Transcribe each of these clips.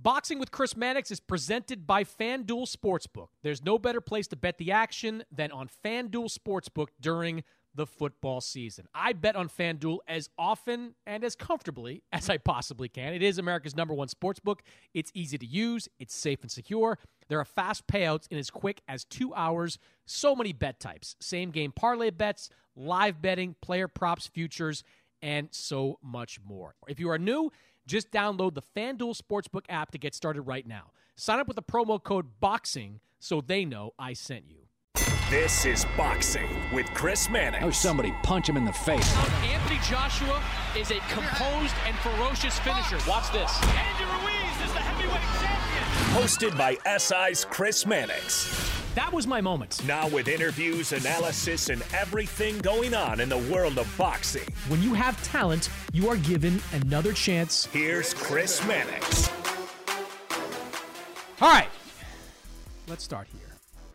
Boxing with Chris Mannix is presented by FanDuel Sportsbook. There's no better place to bet the action than on FanDuel Sportsbook during the football season. I bet on FanDuel as often and as comfortably as I possibly can. It is America's number one sportsbook. It's easy to use, it's safe and secure. There are fast payouts in as quick as two hours. So many bet types same game parlay bets, live betting, player props, futures, and so much more. If you are new, just download the FanDuel Sportsbook app to get started right now. Sign up with the promo code BOXING so they know I sent you. This is Boxing with Chris Mannix. Oh, somebody punch him in the face. Anthony Joshua is a composed and ferocious finisher. Watch this. Andy Ruiz is the heavyweight champion. Hosted by SI's Chris Mannix. That was my moment. Now with interviews, analysis, and everything going on in the world of boxing. When you have talent, you are given another chance. Here's Chris Mannix. All right, let's start here.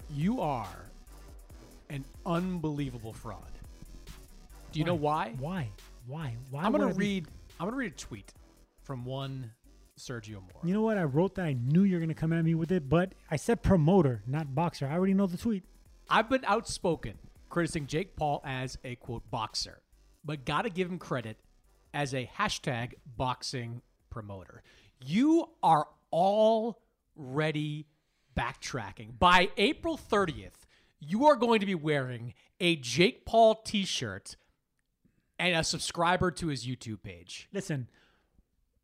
You are an unbelievable fraud. Do you know why? Why? Why? Why? I'm gonna I be- read. I'm gonna read a tweet from one Sergio Mora. You know what? I wrote that. I knew you were gonna come at me with it, but I said promoter, not boxer. I already know the tweet. I've been outspoken criticizing Jake Paul as a quote boxer, but gotta give him credit as a hashtag boxing promoter. You are already backtracking. By April 30th, you are going to be wearing a Jake Paul t shirt and a subscriber to his YouTube page. Listen,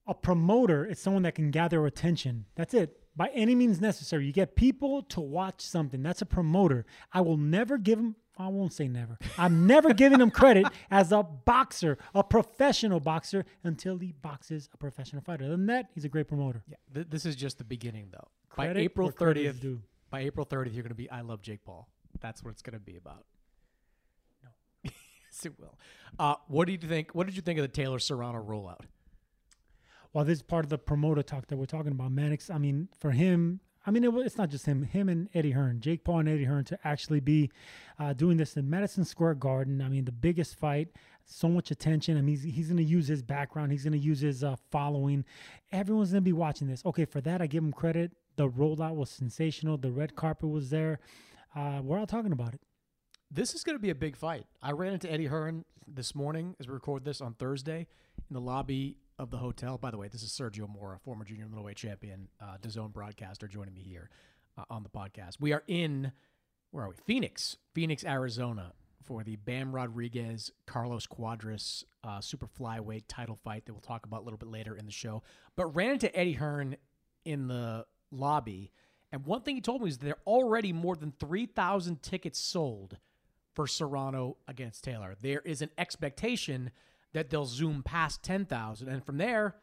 a promoter is someone that can gather attention. That's it. By any means necessary. You get people to watch something. That's a promoter. I will never give him, I won't say never. I'm never giving him credit as a boxer, a professional boxer, until he boxes a professional fighter. Other than that, he's a great promoter. Yeah, th- this is just the beginning, though. By April credit is thirtieth, due. by April thirtieth, you're going to be "I love Jake Paul." That's what it's going to be about. No, yes, it will. Uh, what do you think? What did you think of the Taylor Serrano rollout? Well, this is part of the promoter talk that we're talking about. Mannix, I mean, for him, I mean, it, it's not just him, him and Eddie Hearn, Jake Paul and Eddie Hearn to actually be uh, doing this in Madison Square Garden. I mean, the biggest fight, so much attention. I mean, he's, he's going to use his background, he's going to use his uh, following. Everyone's going to be watching this. Okay, for that, I give him credit. The rollout was sensational, the red carpet was there. Uh, we're all talking about it. This is going to be a big fight. I ran into Eddie Hearn this morning as we record this on Thursday in the lobby of the hotel. By the way, this is Sergio Mora, former junior middleweight champion, uh, DAZN broadcaster, joining me here uh, on the podcast. We are in, where are we? Phoenix, Phoenix, Arizona, for the Bam Rodriguez Carlos Cuadras uh, super flyweight title fight that we'll talk about a little bit later in the show. But ran into Eddie Hearn in the lobby. And one thing he told me is there are already more than 3,000 tickets sold for Serrano against Taylor. There is an expectation that they'll zoom past 10,000. And from there,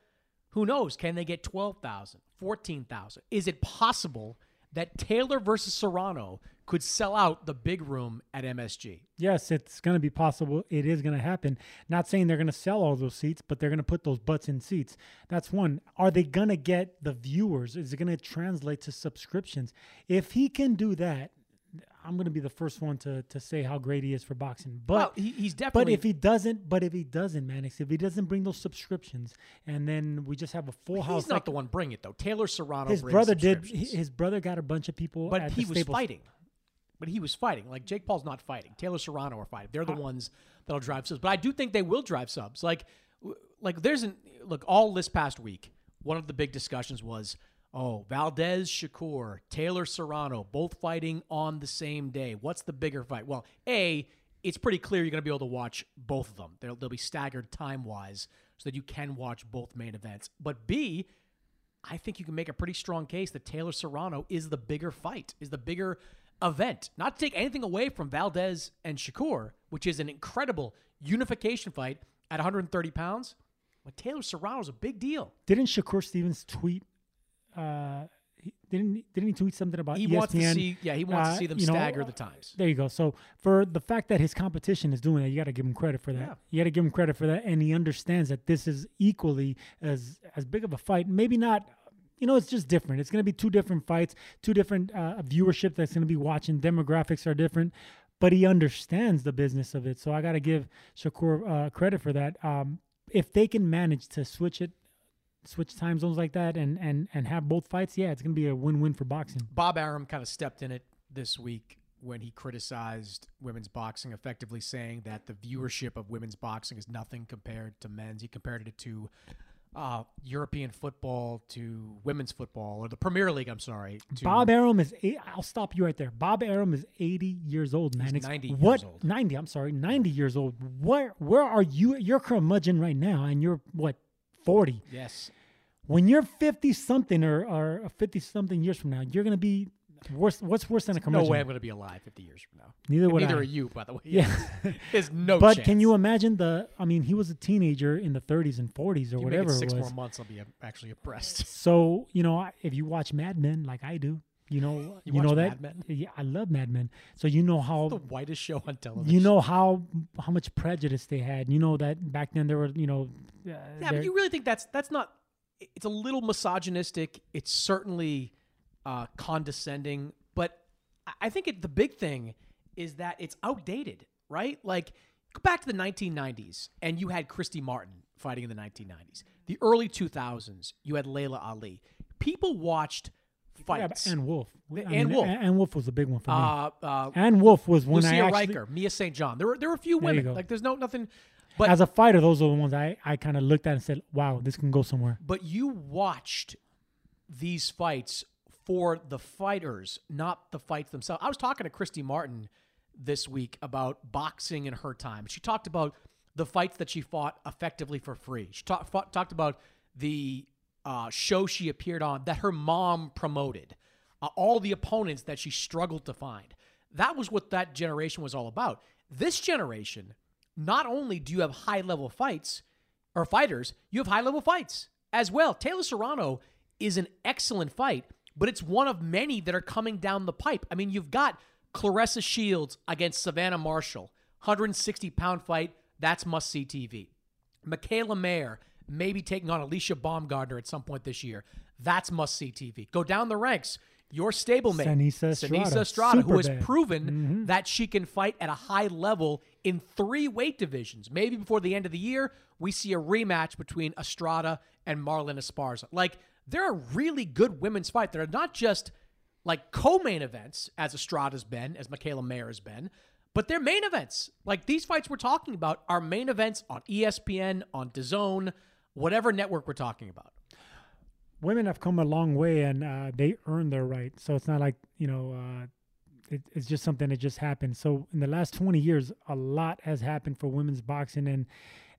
who knows? Can they get 12,000, 14,000? Is it possible that Taylor versus Serrano could sell out the big room at MSG? Yes, it's going to be possible. It is going to happen. Not saying they're going to sell all those seats, but they're going to put those butts in seats. That's one. Are they going to get the viewers? Is it going to translate to subscriptions? If he can do that, I'm gonna be the first one to to say how great he is for boxing. But Well, he- he's definitely. But if he doesn't, but if he doesn't, Mannix, if he doesn't bring those subscriptions, and then we just have a full house. He's not like- the one bringing it though. Taylor Serrano. his brother did. His brother got a bunch of people, but he was fighting. But he was fighting. Like Jake Paul's not fighting. Taylor Serrano are fighting. They're the ones that'll drive subs. But I do think they will drive subs. Like, like there's an look. All this past week, one of the big discussions was, oh, Valdez Shakur, Taylor Serrano, both fighting on the same day. What's the bigger fight? Well, a, it's pretty clear you're going to be able to watch both of them. They'll, they'll be staggered time wise so that you can watch both main events. But B, I think you can make a pretty strong case that Taylor Serrano is the bigger fight, is the bigger event. Not to take anything away from Valdez and Shakur, which is an incredible unification fight at 130 pounds, but Taylor Serrano's a big deal. Didn't Shakur Stevens tweet? Uh, he- didn't didn't he tweet something about He ESPN? wants to see, yeah, he wants uh, to see them you know, stagger the times. There you go. So for the fact that his competition is doing that, you got to give him credit for that. Yeah. You got to give him credit for that, and he understands that this is equally as as big of a fight. Maybe not. You know, it's just different. It's going to be two different fights, two different uh, viewership that's going to be watching. Demographics are different, but he understands the business of it. So I got to give Shakur uh, credit for that. Um, if they can manage to switch it, switch time zones like that, and and and have both fights, yeah, it's going to be a win-win for boxing. Bob Arum kind of stepped in it this week when he criticized women's boxing, effectively saying that the viewership of women's boxing is nothing compared to men's. He compared it to uh, European football, to women's football, or the Premier League. I'm sorry. To, Bob Arum is. Eight, I'll stop you right there. Bob Arum is 80 years old, man. He's It's- 90 years what, old. 90. I'm sorry, 90 years old. Where where are you? You're curmudgeon right now, and you're what 40. Yes. When you're 50 something or or 50 something years from now, you're gonna be worse. What's worse than a commercial? No way I'm going to be alive 50 years from now. Neither would Neither I. are you, by the way. Yeah. There's no but chance. can you imagine the? I mean, he was a teenager in the 30s and 40s or You whatever six was. more months, I'll be uh, actually impressed. So you know, if you watch Mad Men like I do, you know, You you, know that. Yeah, I love Mad Men. So you know how the whitest show on television. you know how how much prejudice they had. You know that back then there were you know. Uh, Yeah, but you really think that's that's not? It's a little misogynistic. It's certainly uh, condescending, but I- think it, the big thing is that it's outdated, right? Like go back to the 1990s, and you had Christy Martin fighting in the 1990s. The early 2000s, you had Laila Ali. People watched fights. Anne Wolfe. I Ann mean, Wolf. Ann Anne Wolfe was a big one for me. uh, uh, Anne Wolfe was when Lucia I actually, Rijker, Mia St. John. There were there were a few women. Like there's no nothing. But as a fighter, those are the ones I I kind of looked at and said, "Wow, this can go somewhere." but you watched these fights for the fighters, not the fights themselves. I was talking to Christy Martin this week about boxing in her time. She talked about the fights that she fought effectively for free. She talk, fought, talked about the uh, show she appeared on that her mom promoted, uh, all the opponents that she struggled to find. That was what that generation was all about. This generation, not only do you have high level fights or fighters, you have high level fights as well. Taylor Serrano is an excellent fight, but it's one of many that are coming down the pipe. I mean, you've got Claressa Shields against Savannah Marshall, 160 pound fight. That's must see TV. Mikaela Mayer maybe taking on Alycia Baumgardner at some point this year. That's must see TV. Go down the ranks. Your stablemate, Seniesa Estrada, Seniesa Estrada, who has proven mm-hmm. that she can fight at a high level in three weight divisions. Maybe before the end of the year, we see a rematch between Estrada and Marlen Esparza. Like, there are really good women's fights that are not just like co-main events, as Estrada's been, as Mikaela Mayer has been, but they're main events. Like these fights we're talking about are main events on ESPN, on DAZN, whatever network we're talking about. women have come a long way and uh, they earn their right. So it's not like you know, uh, it, it's just something that just happened. So in the last twenty years, a lot has happened for women's boxing, and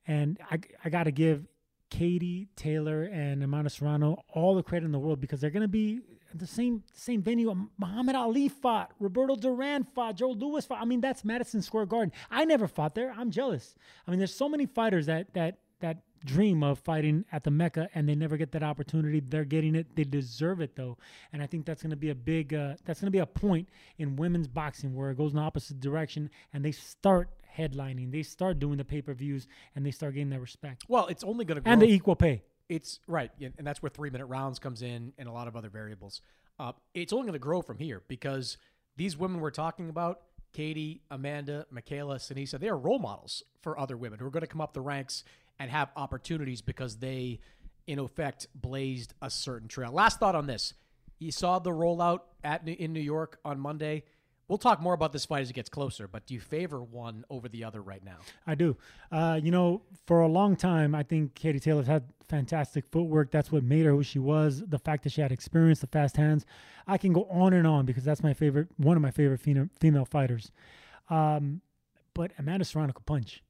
and I I got to give Katie Taylor and Amanda Serrano all the credit in the world because they're gonna be at the same same venue. Muhammad Ali fought, Roberto Duran fought, Joe Louis fought. I mean, that's Madison Square Garden. I never fought there. I'm jealous. I mean, there's so many fighters that that that dream of fighting at the Mecca and they never get that opportunity. They're getting it. They deserve it though, and I think that's going to be a big. Uh, that's going to be a point in women's boxing where it goes in the opposite direction and they start headlining. They start doing the pay per views and they start getting that respect Well, it's only going to grow. and the equal pay. It's right, and that's where three minute rounds comes in, and a lot of other variables. Uh, it's only going to grow from here because these women we're talking about, Katie, Amanda, Mikaela, Seniesa, they are role models for other women who are going to come up the ranks and have opportunities because they, in effect, blazed a certain trail. Last thought on this: you saw the rollout at in New York on Monday. We'll talk more about this fight as it gets closer, but do you favor one over the other right now? I do. Uh, you know, for a long time, I think Katie Taylor's had fantastic footwork. That's what made her who she was. The fact that she had experience, the fast hands. I can go on and on because that's my favorite, one of my favorite female, female fighters. Um, but Amanda Serrano could punch,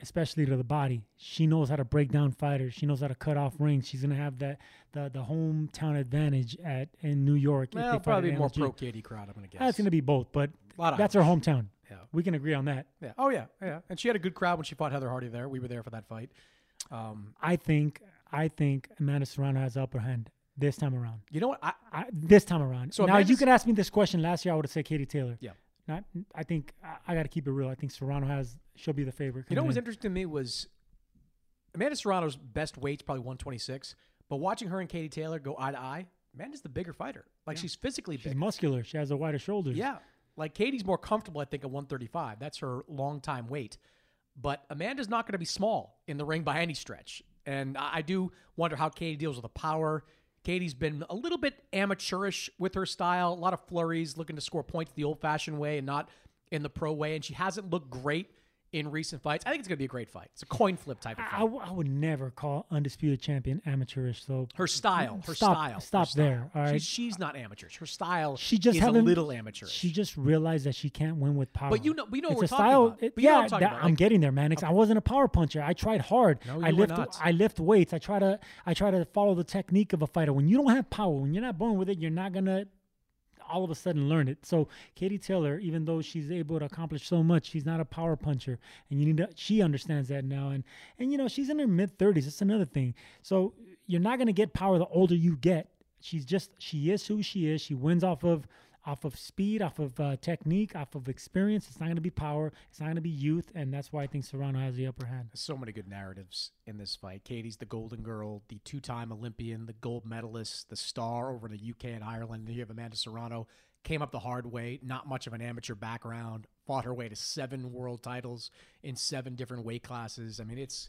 especially to the body. She knows how to break down fighters. She knows how to cut off rings. She's gonna have that the the hometown advantage at in New York. if they Well, probably more pro Katie crowd. I'm gonna guess. That's gonna be both, but that's her hometown. Yeah. we can agree on that. Yeah. Oh yeah, yeah. And she had a good crowd when she fought Heather Hardy there. We were there for that fight. Um, I think I think Amanda Serrano has the upper hand this time around. you know what? I, I, this time around. So now you can ask me this question last year. I would have said Katie Taylor. Yeah. Not. I think I, I got to keep it real. I think Serrano has. She'll be the favorite. You know what was in. interesting to me was Amanda Serrano's best weight's probably 126, but watching her and Katie Taylor go eye to eye, Amanda's the bigger fighter. Like she's physically She's big. muscular. She has a wider shoulders. Yeah. Like Katie's more comfortable, I think, at 135. That's her long time weight. But Amanda's not going to be small in the ring by any stretch. And I I do wonder how Katie deals with the power. Katie's been a little bit amateurish with her style, a lot of flurries, looking to score points the old fashioned way and not in the pro way. And she hasn't looked great in recent fights. I think it's going to be a great fight. It's a coin flip type of I, fight. I w- I would never call undisputed champion amateurish. So her style, her Stop- style. her stop style. there, all right? She's, she's not amateurish. Her style she just is a little amateurish. She just realized that she can't win with power. But you know- we know it's we're talking style. about. it- But you know yeah, I'm that- about, I'm getting there, man. I wasn't a power puncher. I tried hard. No, I lift. not. I lift weights. I try to. I try to follow the technique of a fighter. When you don't have power, when you're not born with it, you're not gonna all of a sudden learn it. So Katie Taylor, even though she's able to accomplish so much, she's not a power puncher, and you need to. She understands that now, and and you know she's in her mid thirties. That's another thing. So you're not gonna get power the older you get. She's just she is who she is. She wins off of off of speed, off of uh, technique, off of experience. It's not going to be power. It's not going to be youth, and that's why I think Serrano has the upper hand. so many good narratives in this fight. Katie's the golden girl, the two-time Olympian, the gold medalist, the star over in the UK and Ireland. And you have Amanda Serrano, came up the hard way, not much of an amateur background, fought her way to seven world titles in seven different weight classes. I mean, it's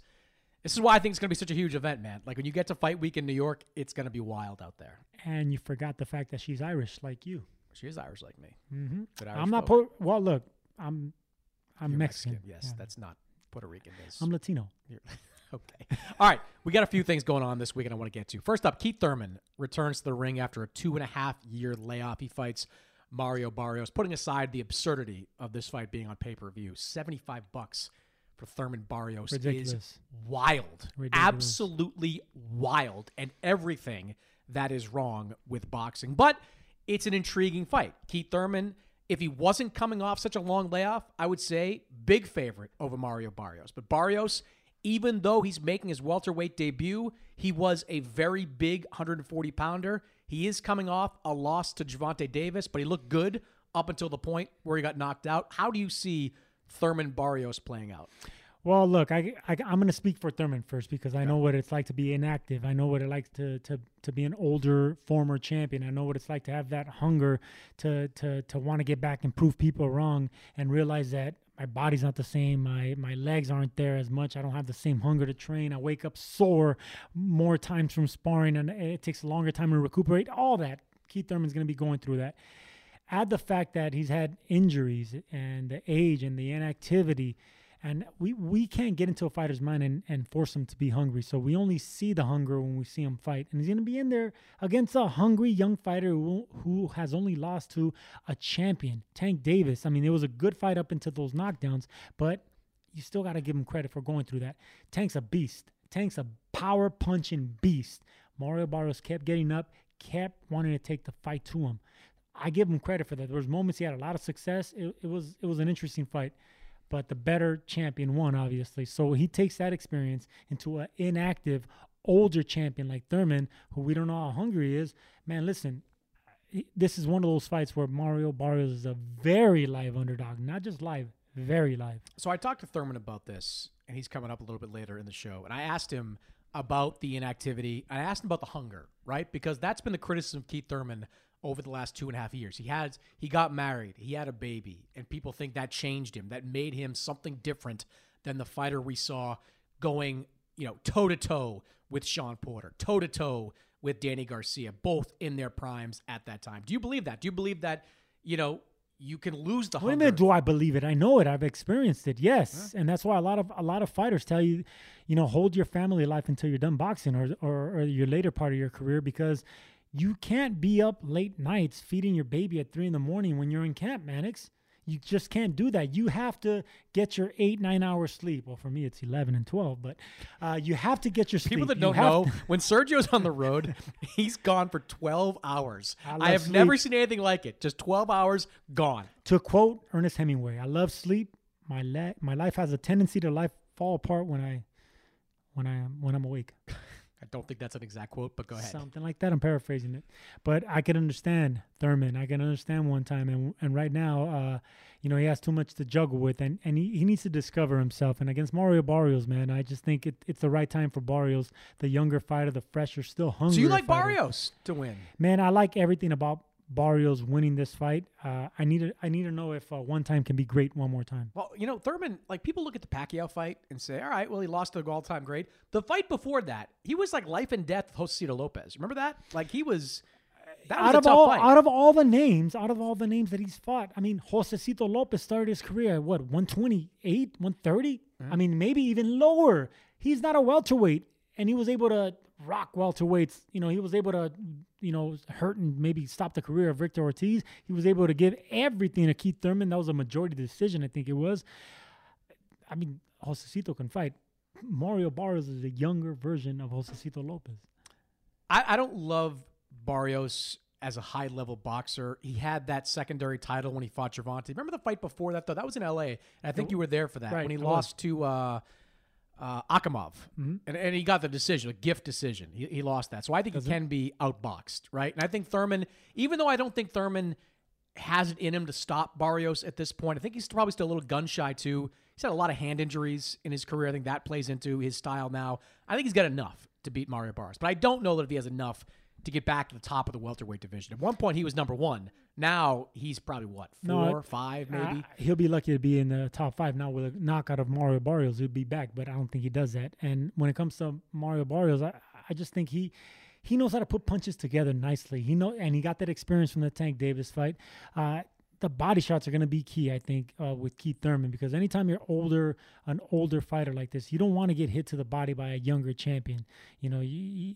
this is why I think it's going to be such a huge event, man. Like when you get to fight week in New York, it's going to be wild out there. And you forgot the fact that she's Irish, like you. She is Irish like me. Mm-hmm. Irish I'm not. Po- well, look, I'm I'm You're Mexican. Yes, Yeah. that's not Puerto Rican. Is. I'm Latino. Okay. All right. We got a few things going on this weekend I want to get to. First up, Keith Thurman returns to the ring after a two and a half year layoff. He fights Mario Barrios, putting aside the absurdity of this fight being on pay per view. 75 bucks for Thurman Barrios is wild. Ridiculous. Absolutely wild. And everything that is wrong with boxing. But it's an intriguing fight. Keith Thurman, if he wasn't coming off such a long layoff, I would say big favorite over Mario Barrios. But Barrios, even though he's making his welterweight debut, he was a very big 140 pounder. He is coming off a loss to Gervonta Davis, but he looked good up until the point where he got knocked out. How do you see Thurman Barrios playing out? Well, look, I, I am going to speak for Thurman first because I know what it's like to be inactive. I know what it likes to to to be an older former champion. I know what it's like to have that hunger to to to want to get back and prove people wrong and realize that my body's not the same. My my legs aren't there as much. I don't have the same hunger to train. I wake up sore more times from sparring, and it takes a longer time to recuperate. All that. Keith Thurman's going to be going through that. Add the fact that he's had injuries and the age and the inactivity and we we can't get into a fighter's mind and, and force him to be hungry. So we only see the hunger when we see him fight. And he's going to be in there against a hungry young fighter who, who has only lost to a champion, Tank Davis. I mean, it was a good fight up into those knockdowns, but you still got to give him credit for going through that. Tank's a beast. Tank's a power punching beast. Mario Barrios kept getting up, kept wanting to take the fight to him. I give him credit for that. There was moments he had a lot of success. It, it was it was an interesting fight but the better champion won, obviously. So he takes that experience into an inactive, older champion like Thurman, who we don't know how hungry he is. Man, listen, this is one of those fights where Mario Barrios is a very live underdog, not just live, very live. So I talked to Thurman about this, and he's coming up a little bit later in the show. And I asked him about the inactivity. I asked him about the hunger, right? Because that's been the criticism of Keith Thurman over the last two and a half years. He has he got married, he had a baby, and people think that changed him, that made him something different than the fighter we saw going, you know, toe to toe with Sean Porter, toe to toe with Danny Garcia, both in their primes at that time. Do you believe that? Do you believe that, you know, you can lose the you hunger? mean? Do I believe it? I know it. I've experienced it. Yes, and that's why a lot of a lot of fighters tell you, you know, hold your family life until you're done boxing or or, or your later part of your career because you can't be up late nights feeding your baby at three in the morning when you're in camp, Mannix. You just can't do that. You have to get your eight nine hours sleep. Well, for me, it's eleven and twelve, but uh, you have to get your sleep. People that don't know, to- when Sergio's on the road, he's gone for 12 hours. I I, have never seen anything like it. Just 12 hours gone. to quote Ernest Hemingway, "I love sleep. My la- my life has a tendency to life fall apart when I when I am when I'm awake." I don't think that's an exact quote, but go ahead. Something like that. I'm paraphrasing it, but I can understand Thurman. I can understand one time, and and right now, uh, you know, he has too much to juggle with, and and he, he needs to discover himself. And against Mario Barrios, man, I just think it, it's the right time for Barrios, the younger fighter, the fresher, still hungry. so you like Barrios to win? Man, I like everything about Barrios winning this fight. Uh, I need to I need to know if uh, one time can be great one more time. Well, you know, Thurman, like people look at the Pacquiao fight and say, all right, well, he lost to the all time great. The fight before that, he was like life and death with Josesito Lopez. Remember that? Like he was. That was out of all fight. out of all the names, out of all the names that he's fought, I mean, Josesito Lopez started his career at what 128, 130. Mm-hmm. I mean, maybe even lower. He's not a welterweight, and he was able to rock welterweights. You know, he was able to, you know, hurt and maybe stop the career of Victor Ortiz. He was able to give everything to Keith Thurman. That was a majority decision, I think it was. I mean, Josesito can fight. Mario Barrios is a younger version of Josesito Lopez. I, I don't love Barrios as a high level boxer. He had that secondary title when he fought Gervonta. Remember the fight before that though? That was in L.A. And I think you were there for that Right, when he I lost to uh, uh, Akhmedov, Mm-hmm. and, and he got the decision, a gift decision. He, he lost that, so I think he can be outboxed, right? And I think Thurman, even though I don't think Thurman has it in him to stop Barrios at this point, I think he's probably still a little gun shy too. He's had a lot of hand injuries in his career. I think that plays into his style now. I think he's got enough to beat Mario Barrios, but I don't know that if he has enough to get back to the top of the welterweight division. At one point, he was number one. Now he's probably what No, four, I- five, maybe. Uh, he'll be lucky to be in the top five now with a knockout of Mario Barrios. He'll be back, but I don't think he does that. And when it comes to Mario Barrios, I, I just think he he knows how to put punches together nicely. He know, and he got that experience from the Tank Davis fight. Uh, the body shots are going to be key, I think, uh, with Keith Thurman because anytime you're older, an older fighter like this, you don't want to get hit to the body by a younger champion. You know, you,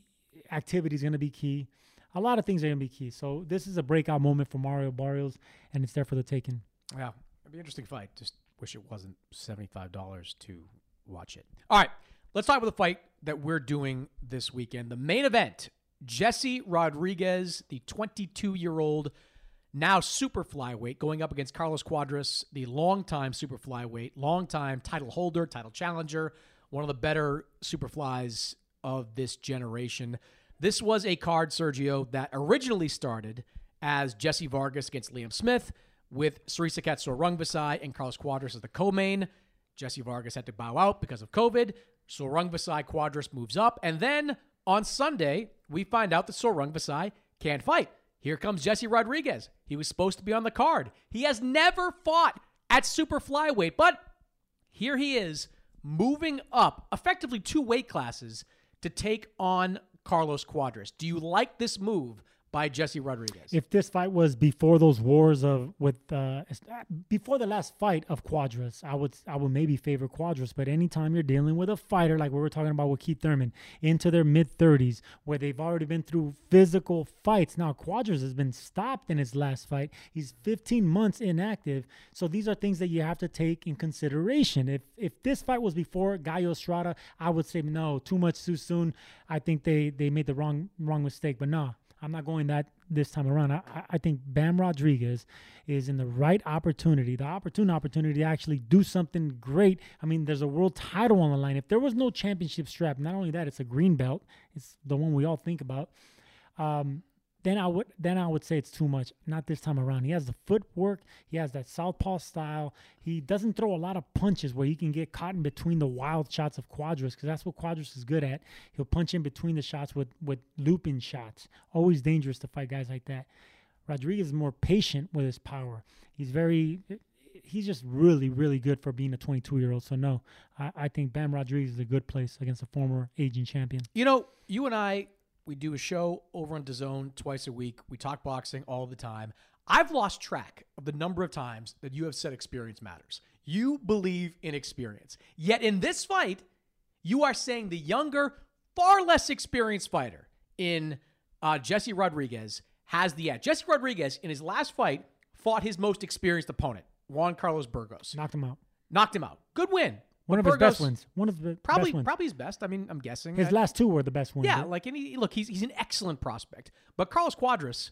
activity is going to be key. A lot of things are going to be key. So this is a breakout moment for Mario Barrios, and it's there for the taking. Yeah, it'd be interesting fight. Just wish it wasn't seventy-five dollars to watch it. All right, let's talk about the fight that we're doing this weekend. The main event: Jesse Rodriguez, the twenty-two-year-old, now super flyweight, going up against Carlos Cuadras, the longtime super flyweight, longtime title holder, title challenger, one of the better super flies of this generation. This was a card, Sergio, that originally started as Jesse Vargas against Liam Smith with Srisaket Sor Rungvisai and Carlos Cuadras as the co-main. Jesse Vargas had to bow out because of COVID. Sor Rungvisai Cuadras moves up. And then on Sunday, we find out that Sor Rungvisai can't fight. Here comes Jesse Rodriguez. He was supposed to be on the card. He has never fought at super flyweight, but here he is moving up effectively two weight classes to take on Carlos Cuadras. Do you like this move by Jesse Rodriguez? If this fight was before those wars of with uh, before the last fight of Cuadras, I would I would maybe favor Cuadras. But anytime you're dealing with a fighter like we were talking about with Keith Thurman into their mid 30s, where they've already been through physical fights. Now Cuadras has been stopped in his last fight. He's 15 months inactive. So these are things that you have to take in consideration. If if this fight was before Gallo Estrada, I would say no, too much too soon. I think they they made the wrong wrong mistake. But nah. I'm not going that this time around. I, I think Bam Rodriguez is in the right opportunity, the opportune opportunity to actually do something great. I mean, there's a world title on the line. If there was no championship strap, not only that, it's a green belt. It's the one we all think about. Um, then I would then I would say it's too much. Not this time around. He has the footwork. He has that southpaw style. He doesn't throw a lot of punches where he can get caught in between the wild shots of Cuadras because that's what Cuadras is good at. He'll punch in between the shots with with looping shots. Always dangerous to fight guys like that. Rodriguez is more patient with his power. He's very, he's just really, really good for being a 22 year old. So no, I, I think Bam Rodriguez is a good place against a former aging champion. You know, you and I, we do a show over on DAZN twice a week. We talk boxing all the time. I've lost track of the number of times that you have said experience matters. You believe in experience. Yet in this fight, you are saying the younger, far less experienced fighter in uh, Jesse Rodriguez has the edge. Jesse Rodriguez, in his last fight, fought his most experienced opponent, Juan Carlos Burgos. Knocked him out. Knocked him out. Good win. One of But his best Burgos- wins. One of the Probably, best probably his best. I mean, I'm guessing. his I- last two were the best ones. yeah, like any look, he's he's an excellent prospect. But Carlos Cuadras,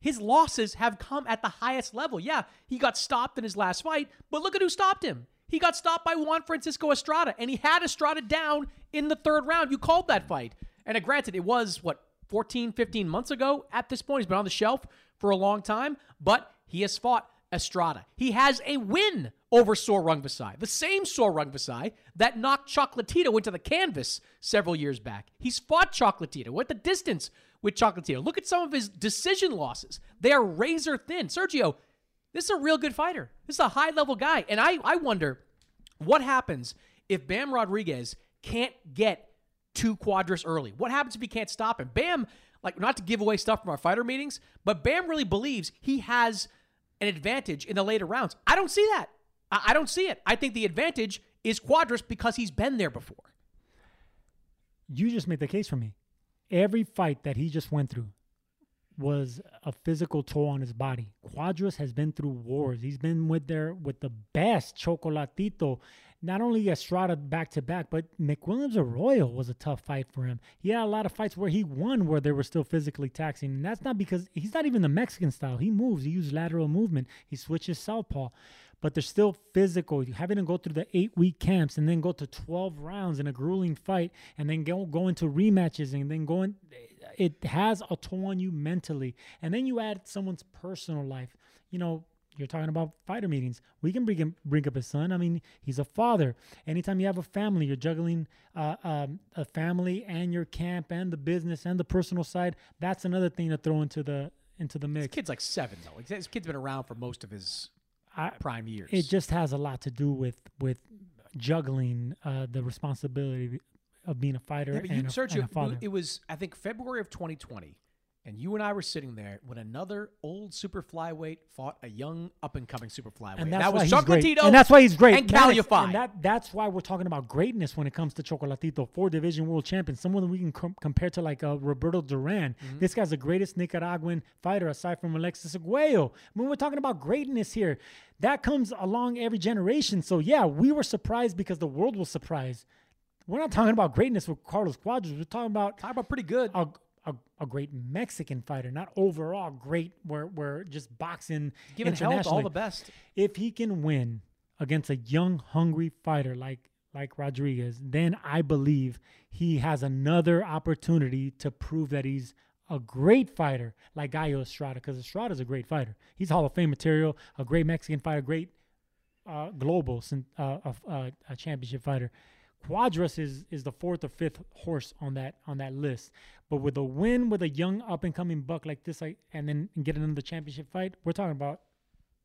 his losses have come at the highest level. Yeah, he got stopped in his last fight, but look at who stopped him. He got stopped by Juan Francisco Estrada, and he had Estrada down in the third round. You called that fight. And uh, granted, it was what 14, 15 months ago at this point. He's been on the shelf for a long time, but he has fought Estrada. He has a win over Sor Rungvisai, the same Sor Rungvisai that knocked Chocolatito into the canvas several years back. He's fought Chocolatito, went the distance with Chocolatito. Look at some of his decision losses. They are razor thin. Sergio, this is a real good fighter. This is a high level guy. And I, I wonder what happens if Bam Rodriguez can't get to Cuadras early? What happens if he can't stop him? Bam, like, not to give away stuff from our fighter meetings, but Bam really believes he has an advantage in the later rounds. I don't see that. I, don't see it. I think the advantage is Cuadras because he's been there before. you just made the case for me. Every fight that he just went through was a physical toll on his body. Cuadras has been through wars. He's been with there with the best Chocolatito. Not only Estrada back to back, but McWilliams Arroyo was a tough fight for him. He had a lot of fights where he won where they were still physically taxing. And that's not because he's not even the Mexican style. He moves, he uses lateral movement, he switches southpaw. But they're still physical. Having to go through the eight week camps and then go to 12 rounds in a grueling fight and then go, go into rematches and then going, it has a toll on you mentally. And then you add someone's personal life. You know, you're talking about fighter meetings. We can bring him, bring up his son. I mean, he's a father. Anytime you have a family, you're juggling uh, um, a family and your camp and the business and the personal side. That's another thing to throw into the into the This mix. kid's like seven, though. His kid's been around for most of his I, prime years. it just has a lot to do with with juggling uh, the responsibility of being a fighter Yeah, and, a, and a father. it was I think February of 2020, and you and I were sitting there when another old super flyweight fought a young up and coming super flyweight. and that was. Chocolatito, and that's why he's great. and Kal Yafai. and that that's why we're talking about greatness when it comes to Chocolatito, four division world champion, someone that we can com- compare to like uh, Roberto Duran. Mm-hmm. This guy's the greatest Nicaraguan fighter aside from Alexis Argüello. I mean, we're talking about greatness here. That comes along every generation. So yeah, we were surprised because the world was surprised. We're not talking about greatness with Carlos Cuadras. We're talking about Talk about pretty good. a, a, a great Mexican fighter, not overall great. Where where just boxing Giving health all the best. If he can win against a young, hungry fighter like like Rodriguez, then I believe he has another opportunity to prove that he's a great fighter like Gallo Estrada, because Estrada is a great fighter. He's Hall of Fame material, a great Mexican fighter, great uh, global uh, uh, uh, a championship fighter. Cuadras is is the fourth or fifth horse on that on that list. But with a win with a young up and coming buck like this, like, and then getting get another championship fight, we're talking about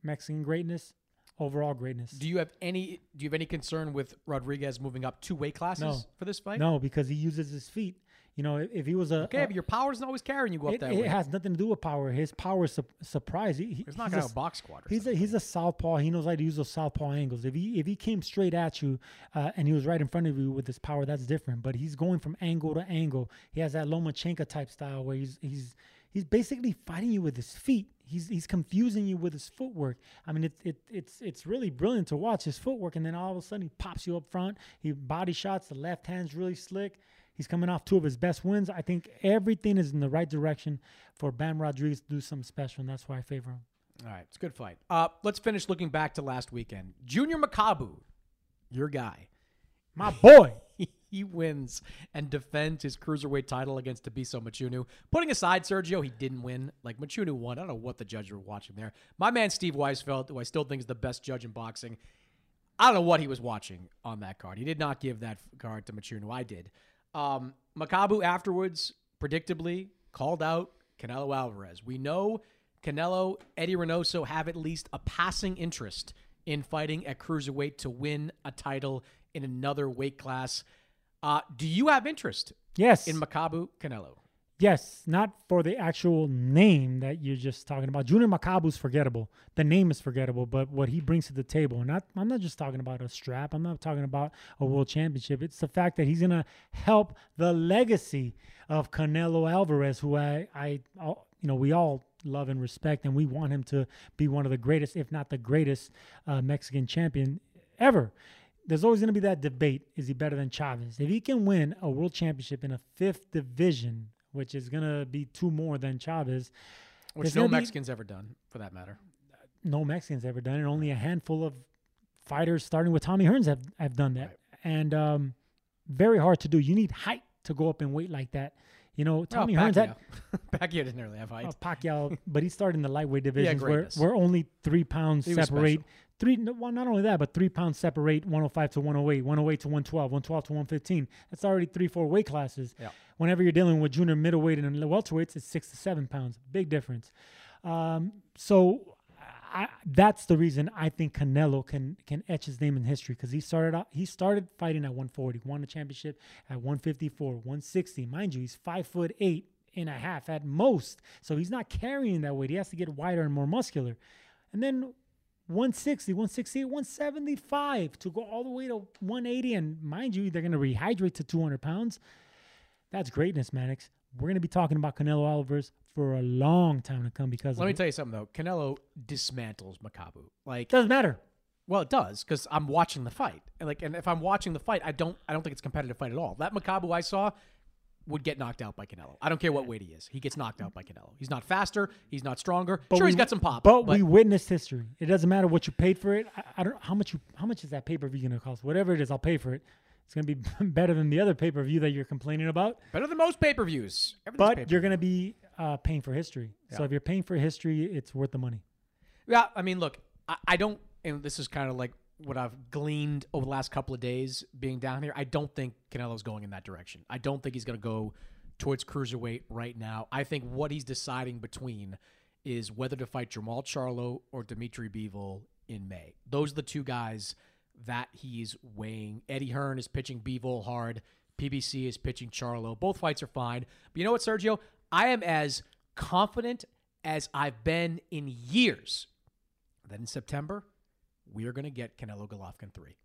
Mexican greatness, overall greatness. Do you have any? Do you have any concern with Rodriguez moving up two weight classes No. for this fight? No, because he uses his feet. You know, if, if he was a Okay, a- but your power isn't always carrying you up it, that it way. has nothing to do with power. His power is su- surprise. He, he- He's not gonna a have a box squad He's a, he's a southpaw. He knows how to use those southpaw angles. If he if he came straight at you uh, and he was right in front of you with his power, that's different. But he's going from angle to angle. He has that Lomachenko type style where he's he's he's basically fighting you with his feet. He's he's confusing you with his footwork. I mean, it's it, it's it's really brilliant to watch his footwork, and then all of a sudden he pops you up front. He body shots. The left hand's really slick. He's coming off two of his best wins. I think everything is in the right direction for Bam Rodriguez to do something special, and that's why I favor him. All right, it's a good fight. Uh, let's finish looking back to last weekend. Junior Makabu, your guy. My boy. he wins and defends his cruiserweight title against Thabiso Mchunu. Putting aside Sergio, he didn't win. Like Mchunu won. I don't know what the judges were watching there. My man Steve Weisfeld, who I still think is the best judge in boxing, I don't know what he was watching on that card. He did not give that card to Mchunu. I did. Um, Makabu afterwards, predictably, called out Canelo Alvarez. We know Canelo, Eddie Reynoso have at least a passing interest in fighting at cruiserweight to win a title in another weight class. Uh, do you have interest Yes. in Makabu Canelo? Yes, not for the actual name that you're just talking about. Junior Makabu's forgettable. The name is forgettable, but what he brings to the table, not I'm not just talking about a strap. I'm not talking about a world championship. It's the fact that he's gonna help the legacy of Canelo Alvarez, who I I you know we all love and respect, and we want him to be one of the greatest, if not the greatest, uh, Mexican champion ever there's always going to be that debate is he better than Chavez? If he can win a world championship in a fifth division, which is going to be two more than Chavez, Which no gonna be- Mexican's ever done, for that matter. no Mexicans ever done it. Only a handful of fighters, starting with Tommy Hearns, have, have done that. And um, very hard to do. You need height to go up in weight like that. You know, Tommy well, Hearns had Pacquiao. Pacquiao didn't really have height. uh, Pacquiao, but he started in the lightweight divisions where, greatness. where only three pounds separate. Three, well, not only that, but three pounds separate 105 to 108, 108 to 112, 112 to 115. That's already three, four weight classes. Yeah. Whenever you're dealing with junior middleweight and welterweights, it's six to seven pounds. Big difference. Um, so I, that's the reason I think Canelo can can etch his name in history because he started out he started fighting at 140, won a championship at 154, 160. Mind you, he's five foot eight and a half at most, so he's not carrying that weight. He has to get wider and more muscular, and then 160, 168, 175 to go all the way to 180. And mind you, they're going to rehydrate to 200 pounds. That's greatness, Mannix. We're going to be talking about Canelo Alvarez's for a long time to come because Let me it. tell you something though. Canelo dismantles Makabu. Like, doesn't matter. well, it does because I'm watching the fight. And like, and if I'm watching the fight, I don't, I don't think it's a competitive fight at all. That Makabu I saw would get knocked out by Canelo. I don't care what weight he is. He gets knocked out by Canelo. He's not faster. He's not stronger. But sure, he's got some pop. But, we witnessed history. It doesn't matter what you paid for it. I, I don't how much you how much is that pay per view going to cost? Whatever it is, I'll pay for it. It's going to be better than the other pay per view that you're complaining about. better than most pay per views. But you're going to be uh, paying for history. So if you're paying for history, it's worth the money. Yeah, I mean, look, I, I don't, and this is kind of like what I've gleaned over the last couple of days being down here. I don't think Canelo's going in that direction. I don't think he's going to go towards cruiserweight right now. I think what he's deciding between is whether to fight Jermall Charlo or Dmitry Bivol in May. Those are the two guys that he's weighing. Eddie Hearn is pitching Bivol hard. PBC is pitching Charlo. Both fights are fine. But you know what, Sergio? I am as confident as I've been in years that in September, we are going to get Canelo Golovkin 3.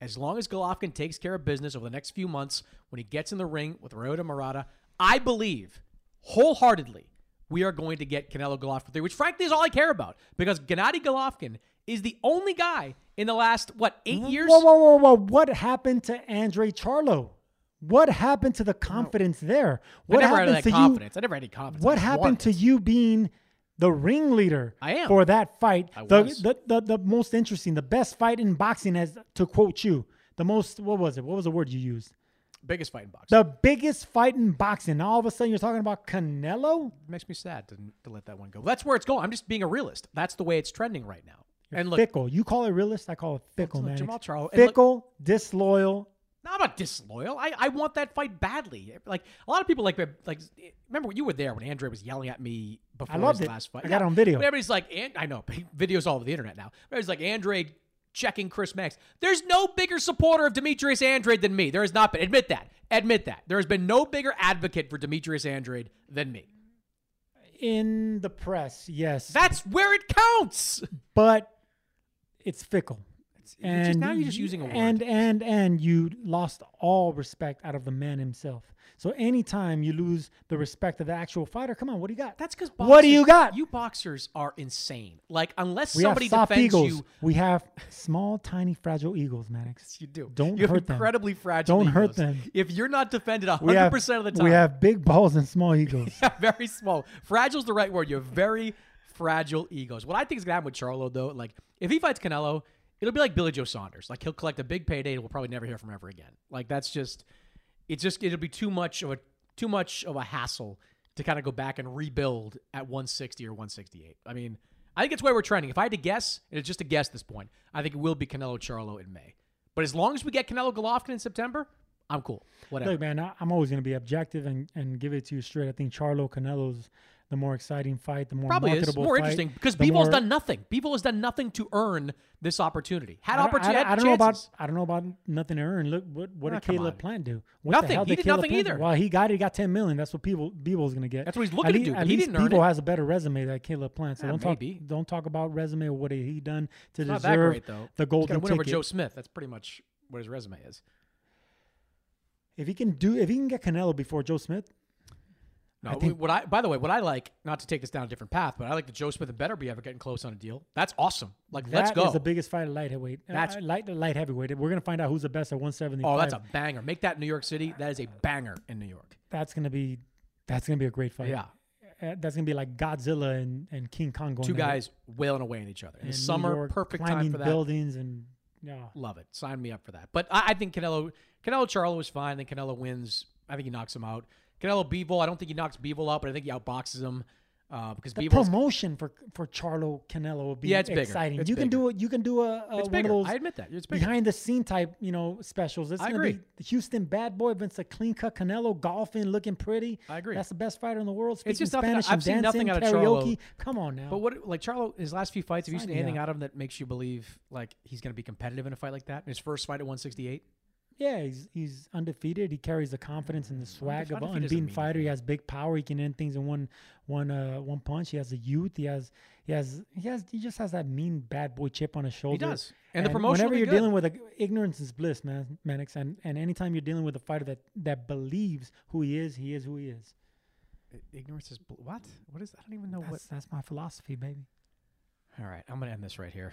As long as Golovkin takes care of business over the next few months, when he gets in the ring with Ryota Murata, I believe wholeheartedly we are going to get Canelo Golovkin 3, which frankly is all I care about because Gennady Golovkin is the only guy in the last, what, eight years? Whoa, whoa, whoa, whoa! What happened to Andrade Charlo? What happened to the confidence there? What I never had happened that to confidence. you? I never had any confidence. What happened to you being the ringleader I am. for that fight? I the, was. The, the the most interesting, the best fight in boxing, as to quote you, the most. What was it? What was the word you used? Biggest fight in boxing. The biggest fight in boxing. Now all of a sudden you're talking about Canelo. It makes me sad to, to let that one go. That's where it's going. I'm just being a realist. That's the way it's trending right now. and look, fickle. You call it realist. I call it fickle, look, man. Jermall Charlo- and look- Fickle, disloyal. No, I'm not disloyal. I, I want that fight badly. Like a lot of people, like like remember when you were there when Andre was yelling at me before I loved his it. last fight. I got on video. Everybody's like, and, I know videos all over the internet now. Everybody's like Andre checking Chris Max. There's no bigger supporter of Demetrius Andrade than me. There has not been. Admit that. Admit that. There has been no bigger advocate for Demetrius Andrade than me. In the press, yes. That's where it counts. but it's fickle. You're just- now you're just using a word. And and and you lost all respect out of the man himself. So anytime you lose the respect of the actual fighter, come on, what do you got? That's because what do you got? You boxers are insane. Like unless we somebody have soft defends eagles. you, We have small, tiny, fragile eagles, Mannix. You do. Don't you have hurt them. incredibly fragile. Don't hurt them. If you're not defended We have 100 percent of the time, we have big balls and small egos. very small. Fragile's the right word. You have very fragile egos. What I think is gonna happen with Charlo though, like if he fights Canelo, it'll be like Billy Joe Saunders. Like he'll collect a big payday and we'll probably never hear from ever again. Like that's just, it's just it'll be too much of a too much of a hassle to kind of go back and rebuild at 160 or 168. I mean, I think it's where we're trending. If I had to guess, and it's just a guess at this point, I think it will be Canelo Charlo in May. But as long as we get Canelo Golovkin in September, I'm cool. Whatever. Look, man, I, I'm always going to be objective and, and give it to you straight. I think Charlo Canelo's the more exciting fight, the more Probably is more fight, interesting because the Bivol's more- done nothing. Bivol has done nothing to earn this opportunity. Had opportunity, I, had I don't know about. I don't know about nothing to earn. Look what what Ah, did Caleb. Plant do? What Nothing. The hell He did Caleb nothing Plant do? either. Well, he got it. He got ten million. That's what people Bivol's going to get. That's what he's At looking to do, At he least didn't it. has a better resume than Caleb Plant. So Yeah, don't maybe. talk don't talk about resume or what he done to It's not deserve that great though. the He's golden to win over. Joe Smith. That's pretty much what his resume is. If he can do, if he can get Canelo before Joe Smith, No, I think- what I by the way, what I like, not to take this down a different path, but I like the Joe Smith and Beterbiev ever getting close on a deal. That's awesome. Like, let's go. is the biggest fight at light heavyweight. That's- uh, light light heavyweight. We're gonna find out who's the best at 175. oh, that's a banger. Make that New York City. That is a banger in New York. that's gonna be that's gonna be a great fight. Yeah. Uh, that's gonna be like Godzilla and, and King Kong going Two guys wailing away at each other. In And the summer, York perfect time for that. buildings and yeah. Love it. Sign me up for that. But I, I think Canelo Canelo Charlo is fine. I think Canelo wins. I think he knocks him out. Canelo Bivol, I don't think he knocks Bivol out, but I think he outboxes him uh, because The Bivol's promotion for for Charlo Canelo would be Yeah, it's bigger. exciting. It's you can do it. You can do a, a It's one bigger. of those. I admit that. It's bigger. behind the scene type, you know, specials. It's I gonna agree. be the Houston bad boy against a clean cut Canelo golfing, looking pretty. I agree. That's the best fighter in the world. Speaking just nothing- Spanish I've and seen dancing, nothing out of karaoke. Charlo. Come on now. But what like Charlo his last few fights, have you seen anything out of him that makes you believe like he's going to be competitive in a fight like that? In his first fight at 168? Yeah, he's he's undefeated. He carries the confidence and the swag of an undefeated unbeaten fighter. He has big power. He can end things in one one uh one punch. He has the youth. He has he has he has he just has that mean bad boy chip on his shoulder. He does. And the promotion Whenever you're good. dealing with a, ignorance is bliss, man, Mannix, and and anytime you're dealing with a fighter that that believes who he is, he is who he is. Ignorance is bl- what? What is I don't even know what That's, that's my philosophy, baby. All right, I'm going to end this right here.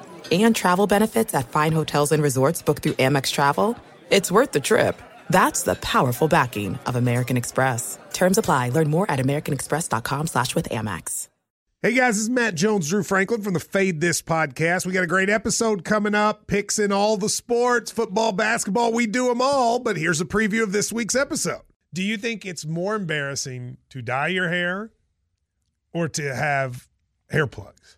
And travel benefits at fine hotels and resorts booked through Amex Travel, it's worth the trip. That's the powerful backing of American Express. Terms apply. Learn more at americanexpress.com slash with Amex. Hey guys, this is Matt Jones, Drew Franklin from the Fade This podcast. We got a great episode coming up, picks in all the sports, football, basketball, we do them all. But here's a preview of this week's episode. Do you think it's more embarrassing to dye your hair or to have hair plugs?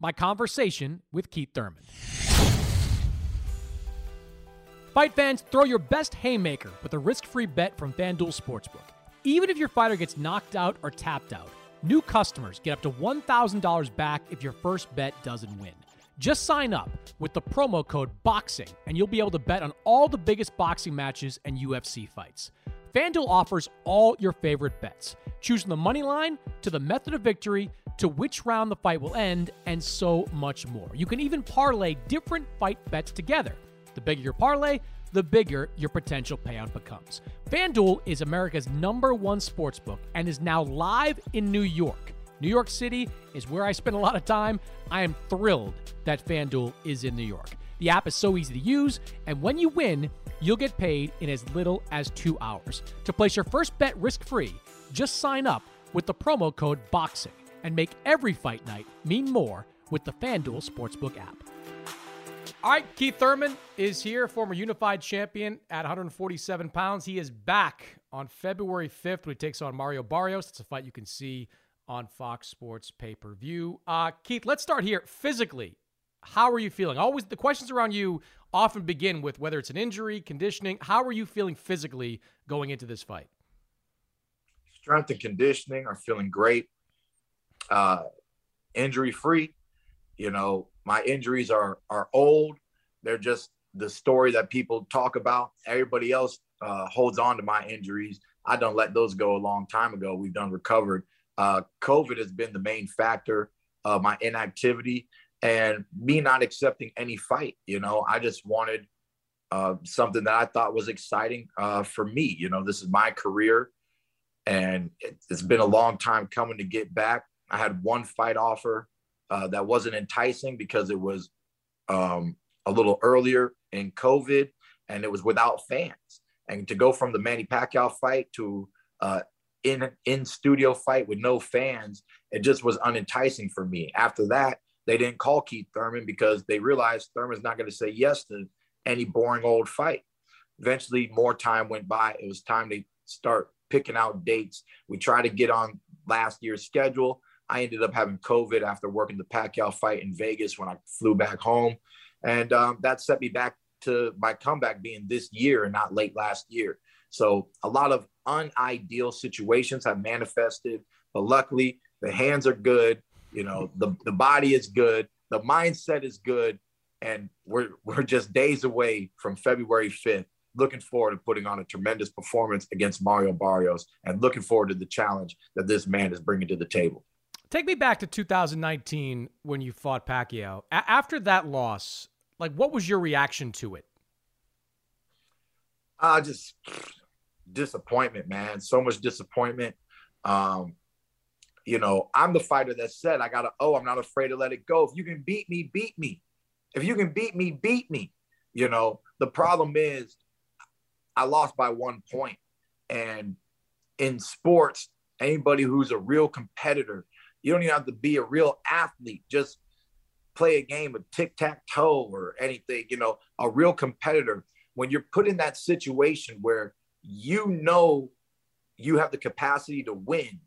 my conversation with Keith Thurman. Fight fans, throw your best haymaker with a risk free bet from FanDuel Sportsbook. Even if your fighter gets knocked out or tapped out, new customers get up to $1,000 back if your first bet doesn't win. Just sign up with the promo code BOXING and you'll be able to bet on all the biggest boxing matches and UFC fights. FanDuel offers all your favorite bets, choosing the money line to the method of victory to which round the fight will end, and so much more. You can even parlay different fight bets together. The bigger your parlay, the bigger your potential payout becomes. FanDuel is America's number one sports book and is now live in New York. New York City is where I spend a lot of time. I am thrilled that FanDuel is in New York. The app is so easy to use, and when you win, you'll get paid in as little as two hours. To place your first bet risk free, just sign up with the promo code BOXING and make every fight night mean more with the FanDuel Sportsbook app. All right, Keith Thurman is here, former unified champion at 147 pounds. He is back on February 5th when he takes on Mario Barrios. It's a fight you can see on Fox Sports pay per view. Uh, Keith, let's start here. Physically, how are you feeling? Always the questions around you often begin with whether it's an injury, conditioning. How are you feeling physically going into this fight? Strength and conditioning are feeling great. Uh, injury free. You know, my injuries are are old. They're just the story that people talk about. Everybody else uh, holds on to my injuries. I don't let those go a long time ago. We've done recovered. Uh, COVID has been the main factor of my inactivity and me not accepting any fight. You know, I just wanted uh, something that I thought was exciting uh, for me. You know, this is my career, and it, has been a long time coming to get back. I had one fight offer uh, that wasn't enticing because it was um, a little earlier in COVID, and it was without fans. And to go from the Manny Pacquiao fight to uh, in in studio fight with no fans, it just was unenticing for me. After that, they didn't call Keith Thurman because they realized Thurman's not going to say yes to any boring old fight. Eventually, more time went by. It was time to start picking out dates. We tried to get on last year's schedule. I ended up having COVID after working the Pacquiao fight in Vegas when I flew back home. And um, that set me back to my comeback being this year and not late last year. So a lot of unideal situations have manifested, but luckily the hands are good. You know, the, the body is good, the mindset is good, and we're we're just days away from February 5th. Looking forward to putting on a tremendous performance against Mario Barrios and looking forward to the challenge that this man is bringing to the table. Take me back to 2019 when you fought Pacquiao. A- after that loss, like what was your reaction to it? Uh just disappointment, man. So much disappointment. Um, you know, I'm the fighter that said I gotta, oh, I'm not afraid to let it go. If you can beat me, beat me. If you can beat me, beat me. You know, the problem is I lost by one point. And in sports, anybody who's a real competitor, you don't even have to be a real athlete. Just play a game of tic tac toe or anything, you know, a real competitor. When you're put in that situation where you know you have the capacity to win,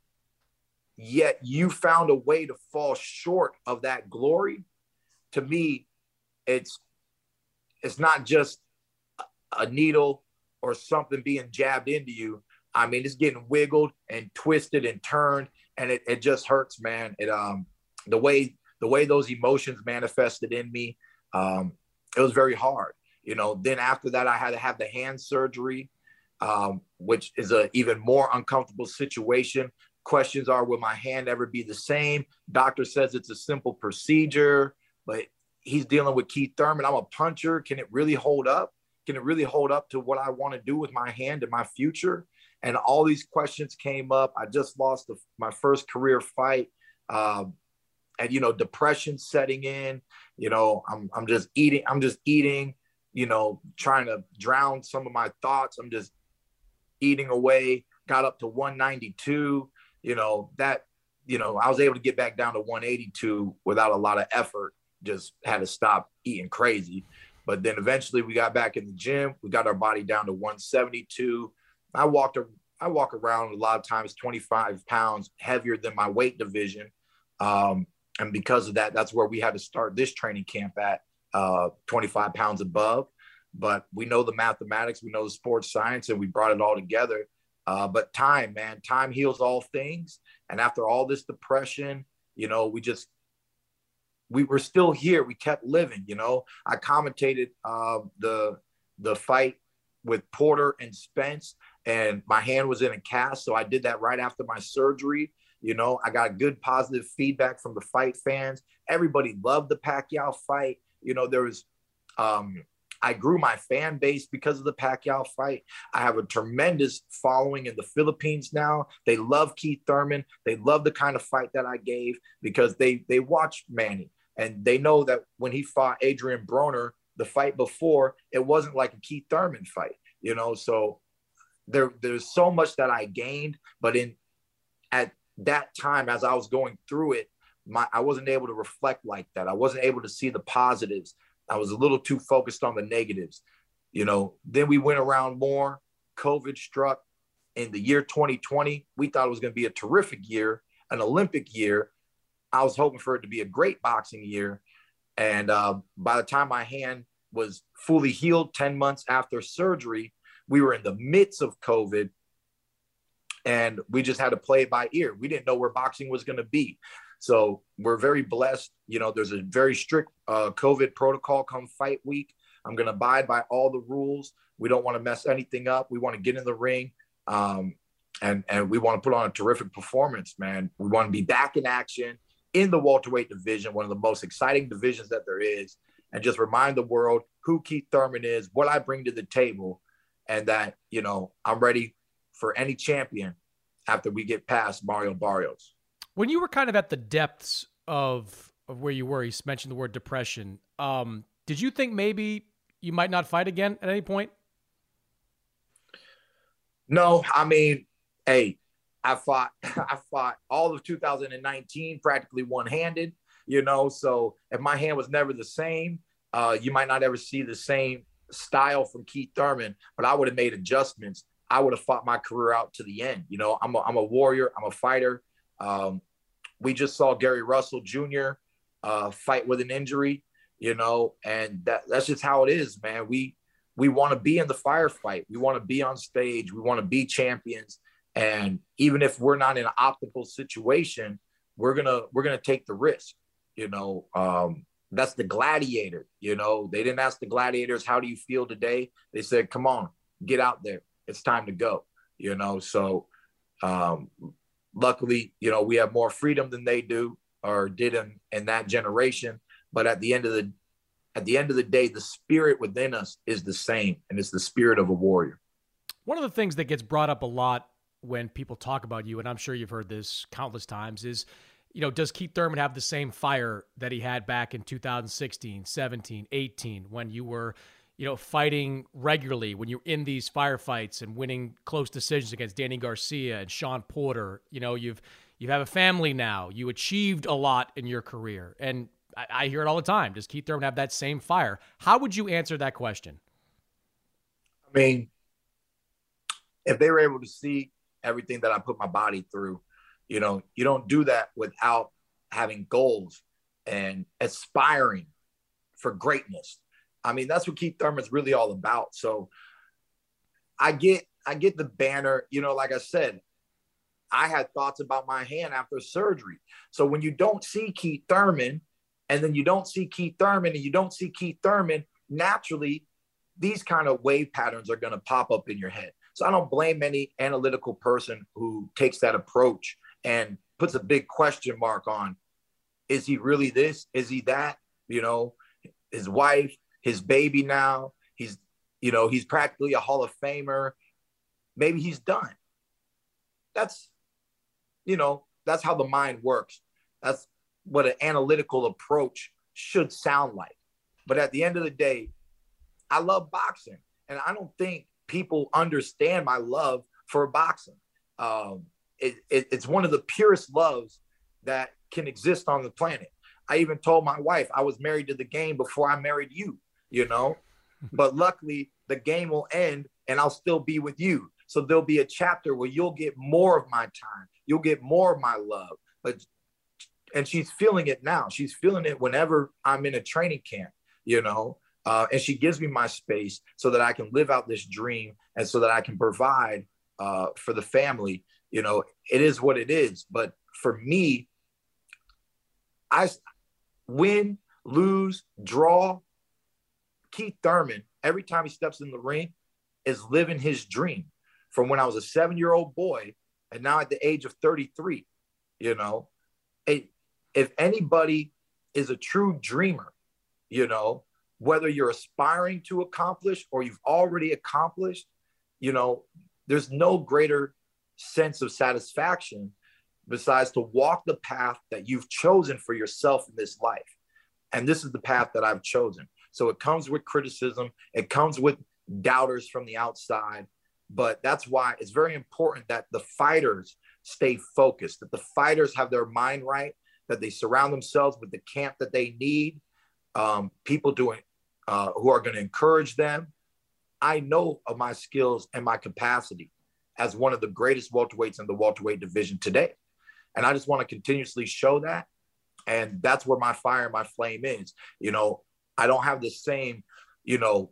yet you found a way to fall short of that glory. To me, it's it's not just a needle or something being jabbed into you. I mean, it's getting wiggled and twisted and turned, and it, it just hurts, man. It um the way the way those emotions manifested in me, um, it was very hard. You know, then after that, I had to have the hand surgery, um, which is a even more uncomfortable situation Questions are, will my hand ever be the same? Doctor says it's a simple procedure, but he's dealing with Keith Thurman. I'm a puncher. Can it really hold up? Can it really hold up to what I want to do with my hand in my future? And all these questions came up. I just lost the, my first career fight. Um, and, you know, depression setting in, you know, I'm, I'm just eating, I'm just eating, you know, trying to drown some of my thoughts. I'm just eating away, got up to 192 you know, that, you know, I was able to get back down to 182 without a lot of effort, just had to stop eating crazy. But then eventually we got back in the gym. We got our body down to 172. I walked, I walk around a lot of times 25 pounds heavier than my weight division. Um, and because of that, that's where we had to start this training camp at uh, 25 pounds above. But we know the mathematics, we know the sports science, and we brought it all together. Uh, but time, man, time heals all things. And after all this depression, you know, we just we were still here. We kept living. You know, I commentated uh, the the fight with Porter and Spence, and my hand was in a cast, so I did that right after my surgery. You know, I got good positive feedback from the fight fans. Everybody loved the Pacquiao fight. You know, there was um, I grew my fan base because of the Pacquiao fight. I have a tremendous following in the Philippines now. They love Keith Thurman. They love the kind of fight that I gave because they they watched Manny and they know that when he fought Adrian Broner the fight before, it wasn't like a Keith Thurman fight, you know. So there there's so much that I gained, but in at that time as I was going through it, my I wasn't able to reflect like that. I wasn't able to see the positives. I was a little too focused on the negatives. You know, then we went around more. COVID struck in the year 2020. We thought it was going to be a terrific year, an Olympic year. I was hoping for it to be a great boxing year. And uh, by the time my hand was fully healed 10 months after surgery, we were in the midst of COVID and we just had to play it by ear. We didn't know where boxing was going to be. So we're very blessed. You know, there's a very strict uh, COVID protocol come fight week. I'm going to abide by all the rules. We don't want to mess anything up. We want to get in the ring. Um, and, and we want to put on a terrific performance, man. We want to be back in action in the welterweight division, one of the most exciting divisions that there is, and just remind the world who Keith Thurman is, what I bring to the table, and that, you know, I'm ready for any champion after we get past Mario Barrios. When you were kind of at the depths of of where you were, you mentioned the word depression. Um, did you think maybe you might not fight again at any point? No, I mean, hey, I fought I fought all of 2019 practically one-handed, you know, so if my hand was never the same, uh, you might not ever see the same style from Keith Thurman, but I would have made adjustments. I would have fought my career out to the end. You know, I'm a, I'm a warrior, I'm a fighter. Um, we just saw Gary Russell Jr. Uh, fight with an injury, you know, and that, that's just how it is, man. We we want to be in the firefight. We want to be on stage. We want to be champions. And even if we're not in an optimal situation, we're gonna we're gonna take the risk. You know, um, that's the gladiator. You know, they didn't ask the gladiators, "How do you feel today?" They said, "Come on, get out there. It's time to go." You know, so um, luckily, you know, we have more freedom than they do or did in, in that generation. But at the end of the at the end of the day, the spirit within us is the same, and it's the spirit of a warrior. One of the things that gets brought up a lot when people talk about you, and I'm sure you've heard this countless times, is you know, does Keith Thurman have the same fire that he had back in 2016, 17, 18 when you were you know, fighting regularly when you're in these firefights and winning close decisions against Danny Garcia and Shawn Porter. You know, you've you have a family now. You achieved a lot in your career, and I, I hear it all the time. Does Keith Thurman have that same fire? How would you answer that question? I mean, if they were able to see everything that I put my body through, you know, you don't do that without having goals and aspiring for greatness I mean, that's what Keith Thurman's really all about. So I get I get the banner, you know, like I said, I had thoughts about my hand after surgery. So when you don't see Keith Thurman and then you don't see Keith Thurman and you don't see Keith Thurman, naturally these kind of wave patterns are going to pop up in your head. So I don't blame any analytical person who takes that approach and puts a big question mark on is he really this? Is he that? You know, his wife, his baby now. He's, you know, he's practically a Hall of Famer. Maybe he's done. That's, you know, that's how the mind works. That's what an analytical approach should sound like. But at the end of the day, I love boxing. And I don't think people understand my love for boxing. Um, it, it, it's one of the purest loves that can exist on the planet. I even told my wife I was married to the game before I married you you know. but luckily, the game will end and I'll still be with you. So there'll be a chapter where you'll get more of my time. You'll get more of my love. But and she's feeling it now. She's feeling it whenever I'm in a training camp, you know. Uh, and she gives me my space so that I can live out this dream and so that I can provide uh, for the family. You know, it is what it is. But for me, I win, lose, draw, Keith Thurman, every time he steps in the ring, is living his dream from when I was a seven year old boy and now at the age of 33. You know, it, if anybody is a true dreamer, you know, whether you're aspiring to accomplish or you've already accomplished, you know, there's no greater sense of satisfaction besides to walk the path that you've chosen for yourself in this life. And this is the path that I've chosen. So it comes with criticism, it comes with doubters from the outside. But that's why it's very important that the fighters stay focused, that the fighters have their mind right, that they surround themselves with the camp that they need, um, people doing uh, who are going to encourage them. I know of my skills and my capacity as one of the greatest welterweights in the welterweight division today. And I just want to continuously show that. And that's where my fire and my flame is. You know, I don't have the same, you know,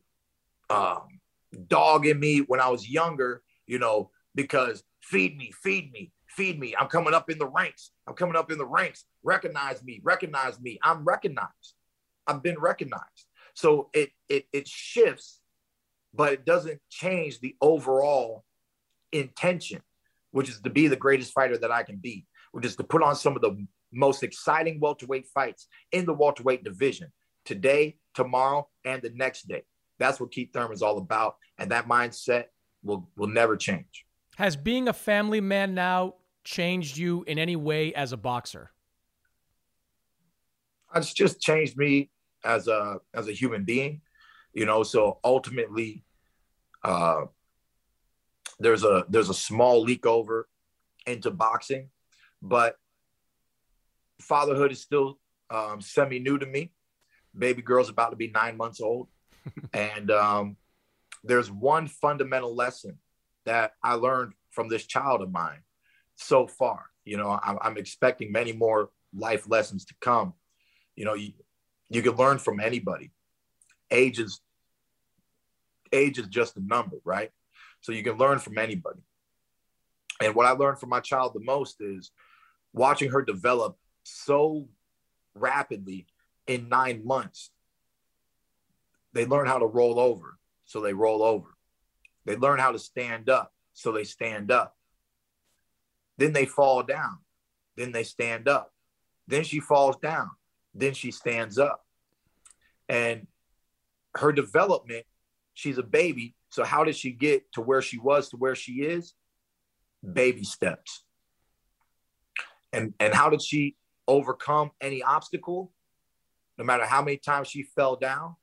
um, dog in me when I was younger, you know, because feed me, feed me, feed me. I'm coming up in the ranks. I'm coming up in the ranks. Recognize me, recognize me. I'm recognized. I've been recognized. So it it it shifts, but it doesn't change the overall intention, which is to be the greatest fighter that I can be, which is to put on some of the most exciting welterweight fights in the welterweight division today, tomorrow, and the next day. That's what Keith Thurman is all about. And that mindset will, will never change. Has being a family man now changed you in any way as a boxer? It's just changed me as a as a human being, you know. So ultimately, uh, there's a there's a small leak over into boxing, but fatherhood is still um, semi new to me baby girl's about to be nine months old. and um, there's one fundamental lesson that I learned from this child of mine so far. You know, I'm, I'm expecting many more life lessons to come. You know, you, you can learn from anybody. Age is age is just a number, right? So you can learn from anybody. And what I learned from my child the most is watching her develop so rapidly in nine months, they learn how to roll over. So they roll over. They learn how to stand up. So they stand up. Then they fall down. Then they stand up. Then she falls down. Then she stands up. And her development, she's a baby. So how did she get to where she was to where she is? Baby steps. And and how did she overcome any obstacle? No matter how many times she fell down,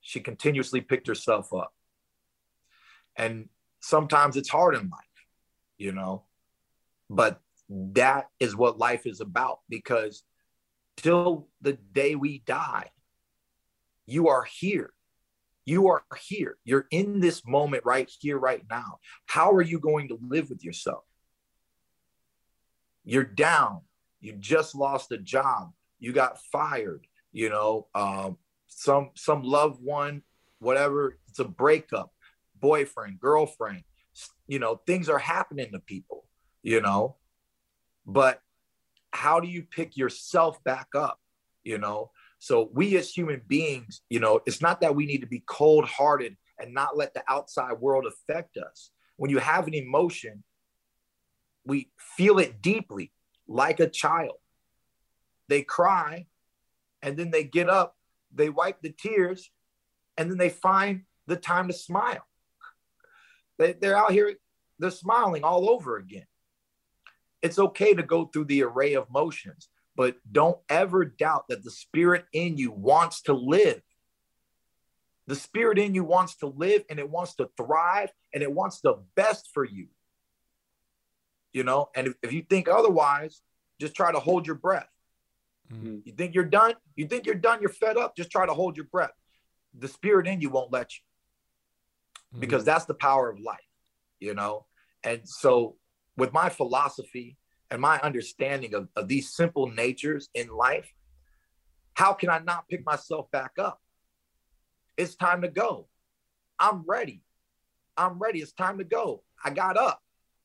she continuously picked herself up. And sometimes it's hard in life, you know, but that is what life is about because till the day we die, you are here. You are here. You're in this moment right here, right now. How are you going to live with yourself? You're down. You just lost a job you got fired, you know, um, some some loved one, whatever, it's a breakup, boyfriend, girlfriend, you know, things are happening to people, you know. But how do you pick yourself back up, you know? So we as human beings, you know, it's not that we need to be cold-hearted and not let the outside world affect us. When you have an emotion, we feel it deeply like a child they cry, and then they get up, they wipe the tears, and then they find the time to smile. They, they're out here, they're smiling all over again. It's okay to go through the array of motions, but don't ever doubt that the spirit in you wants to live. The spirit in you wants to live and it wants to thrive and it wants the best for you. You know, and if, if you think otherwise, just try to hold your breath. Mm-hmm. You think you're done? You think you're done? You're fed up? Just try to hold your breath. The spirit in you won't let you mm-hmm. because that's the power of life, you know? And so, with my philosophy and my understanding of, of these simple natures in life, how can I not pick myself back up? It's time to go. I'm ready. I'm ready. It's time to go. I got up.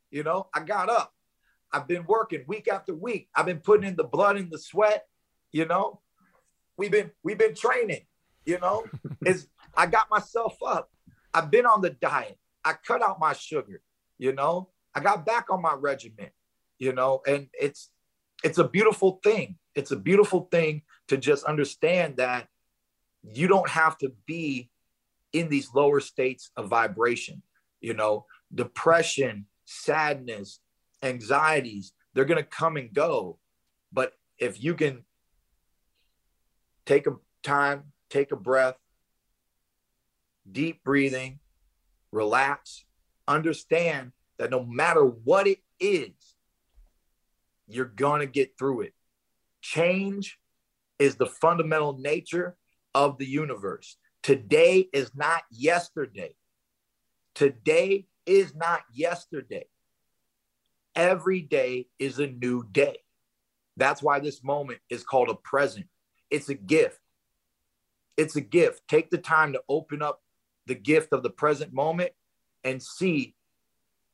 You know, I got up. I've been working week after week. I've been putting in the blood and the sweat You know, we've been we've been training. You know, is I got myself up. I've been on the diet. I cut out my sugar. You know, I got back on my regimen. You know, and it's it's a beautiful thing. It's a beautiful thing to just understand that you don't have to be in these lower states of vibration. You know, depression, sadness, anxieties, they're going to come and go. But if you can take a time, take a breath, deep breathing, relax, understand that no matter what it is, you're going to get through it. Change is the fundamental nature of the universe. Today is not yesterday. Today is not yesterday. Every day is a new day. That's why this moment is called a present. It's a gift. It's a gift. Take the time to open up the gift of the present moment and see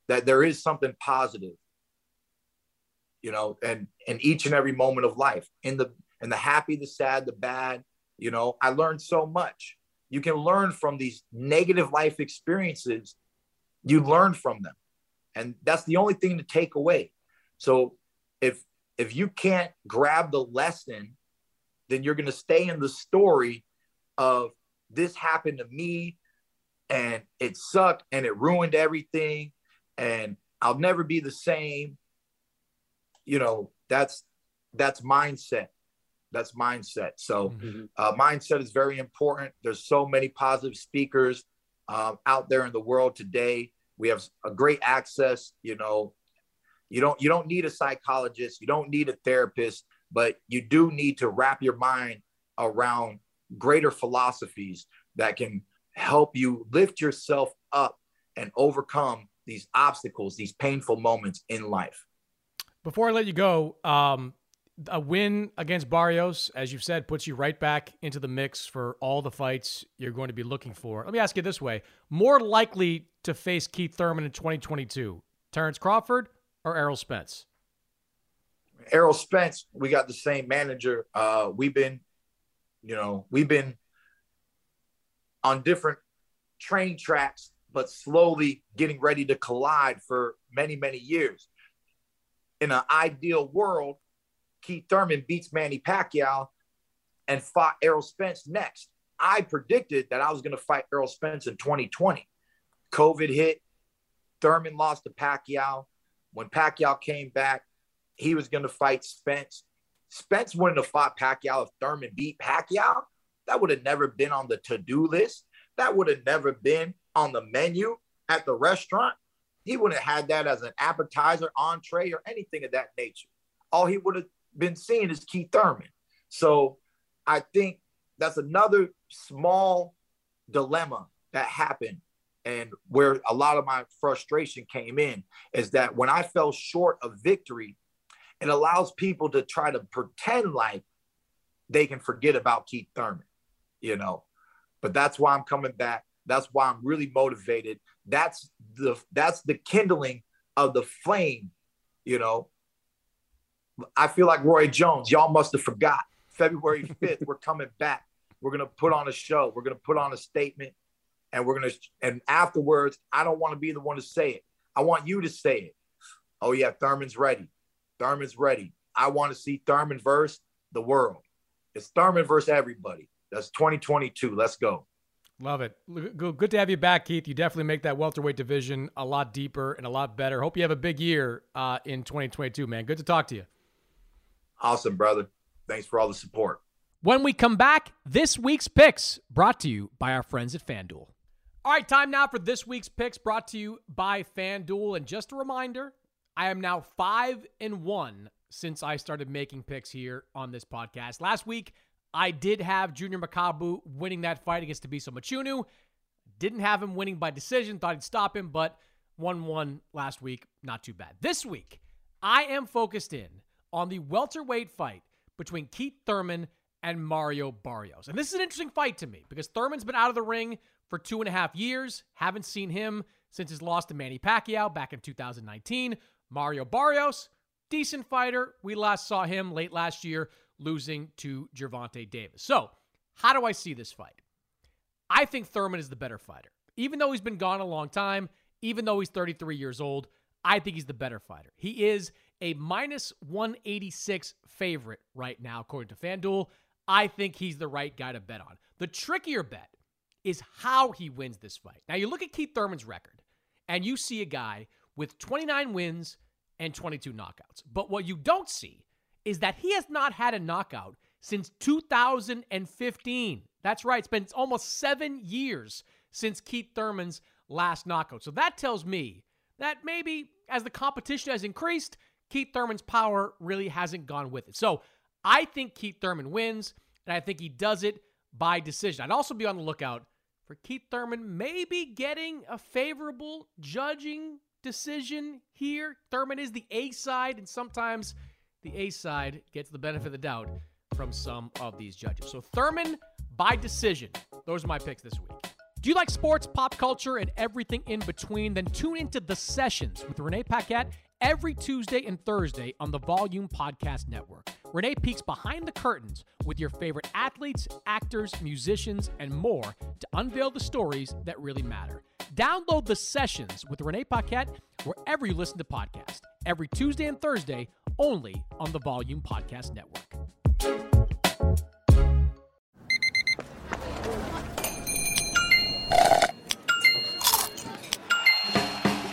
that there is something positive you know and in each and every moment of life. In the in the happy the sad the bad you know i learned so much. You can learn from these negative life experiences. You learn from them. And that's the only thing to take away. So if if you can't grab the lesson then you're going to stay in the story of this happened to me and it sucked and it ruined everything and I'll never be the same. You know, that's that's mindset. That's mindset. So mm-hmm. uh, mindset is very important. There's so many positive speakers um, out there in the world today. We have a great access. You know, you don't you don't need a psychologist. You don't need a therapist, but you do need to wrap your mind around greater philosophies that can help you lift yourself up and overcome these obstacles, these painful moments in life. Before I let you go, um, a win against Barrios, as you've said, puts you right back into the mix for all the fights you're going to be looking for. Let me ask you this way more likely to face Keith Thurman in 2022, Terrence Crawford or Errol Spence? Errol Spence, we got the same manager. Uh, we've been, you know, we've been on different train tracks but slowly getting ready to collide for many, many years. In an ideal world, Keith Thurman beats Manny Pacquiao and fought Errol Spence next. I predicted that I was going to fight Errol Spence in 2020. COVID hit. Thurman lost to Pacquiao. When Pacquiao came back, he was going to fight Spence. Spence wouldn't have fought Pacquiao if Thurman beat Pacquiao. That would have never been on the to do list. That would have never been on the menu at the restaurant, he wouldn't have had that as an appetizer, entree, or anything of that nature. All he would have been seeing is Keith Thurman. So I think that's another small dilemma that happened and where a lot of my frustration came in is that when I fell short of victory, it allows people to try to pretend like they can forget about Keith Thurman, you know. But that's why I'm coming back. That's why I'm really motivated. That's the that's the kindling of the flame, you know. I feel like Roy Jones. Y'all must have forgot. February 5th, we're coming back. We're gonna put on a show. We're gonna put on a statement, and we're gonna and afterwards, I don't want to be the one to say it. I want you to say it. Oh yeah, Thurman's ready. Thurman's ready. I want to see Thurman verse the world. It's Thurman versus everybody. That's 2022. Let's go. Love it. Good to have you back, Keith. You definitely make that welterweight division a lot deeper and a lot better. Hope you have a big year uh, in 2022, man. Good to talk to you. Awesome, brother. Thanks for all the support. When we come back, this week's picks brought to you by our friends at FanDuel. All right, time now for this week's picks brought to you by FanDuel. And just a reminder, I am now five and one since I started making picks here on this podcast. Last week, I did have Junior Makabu winning that fight against Thabiso Mchunu. Didn't have him winning by decision. Thought he'd stop him, but 1 1 last week. Not too bad. This week, I am focused in on the welterweight fight between Keith Thurman and Mario Barrios. And this is an interesting fight to me because Thurman's been out of the ring for two and a half years. Haven't seen him since his loss to Manny Pacquiao back in 2019. Mario Barrios, decent fighter. We last saw him late last year losing to Gervonta Davis. So, how do I see this fight? I think Thurman is the better fighter. Even though he's been gone a long time, even though he's 33 years old, I think he's the better fighter. He is a minus 186 favorite right now, according to FanDuel. I think he's the right guy to bet on. The trickier bet is how he wins this fight. Now, you look at Keith Thurman's record, and you see a guy with 29 wins and 22 knockouts. But what you don't see is that he has not had a knockout since 2015. That's right. It's been almost seven years since Keith Thurman's last knockout. So that tells me that maybe as the competition has increased, Keith Thurman's power really hasn't gone with it. So I think Keith Thurman wins, and I think he does it by decision. I'd also be on the lookout for Keith Thurman maybe getting a favorable judging decision here. Thurman is the A side, and sometimes the A side gets the benefit of the doubt from some of these judges. So Thurman by decision. Those are my picks this week. Do you like sports, pop culture, and everything in between? Then tune into The Sessions with Renee Paquette every Tuesday and Thursday on the Volume Podcast Network. Renee peeks behind the curtains with your favorite athletes, actors, musicians, and more to unveil the stories that really matter. Download The Sessions with Renee Paquette wherever you listen to podcasts every Tuesday and Thursday only on the Volume Podcast Network.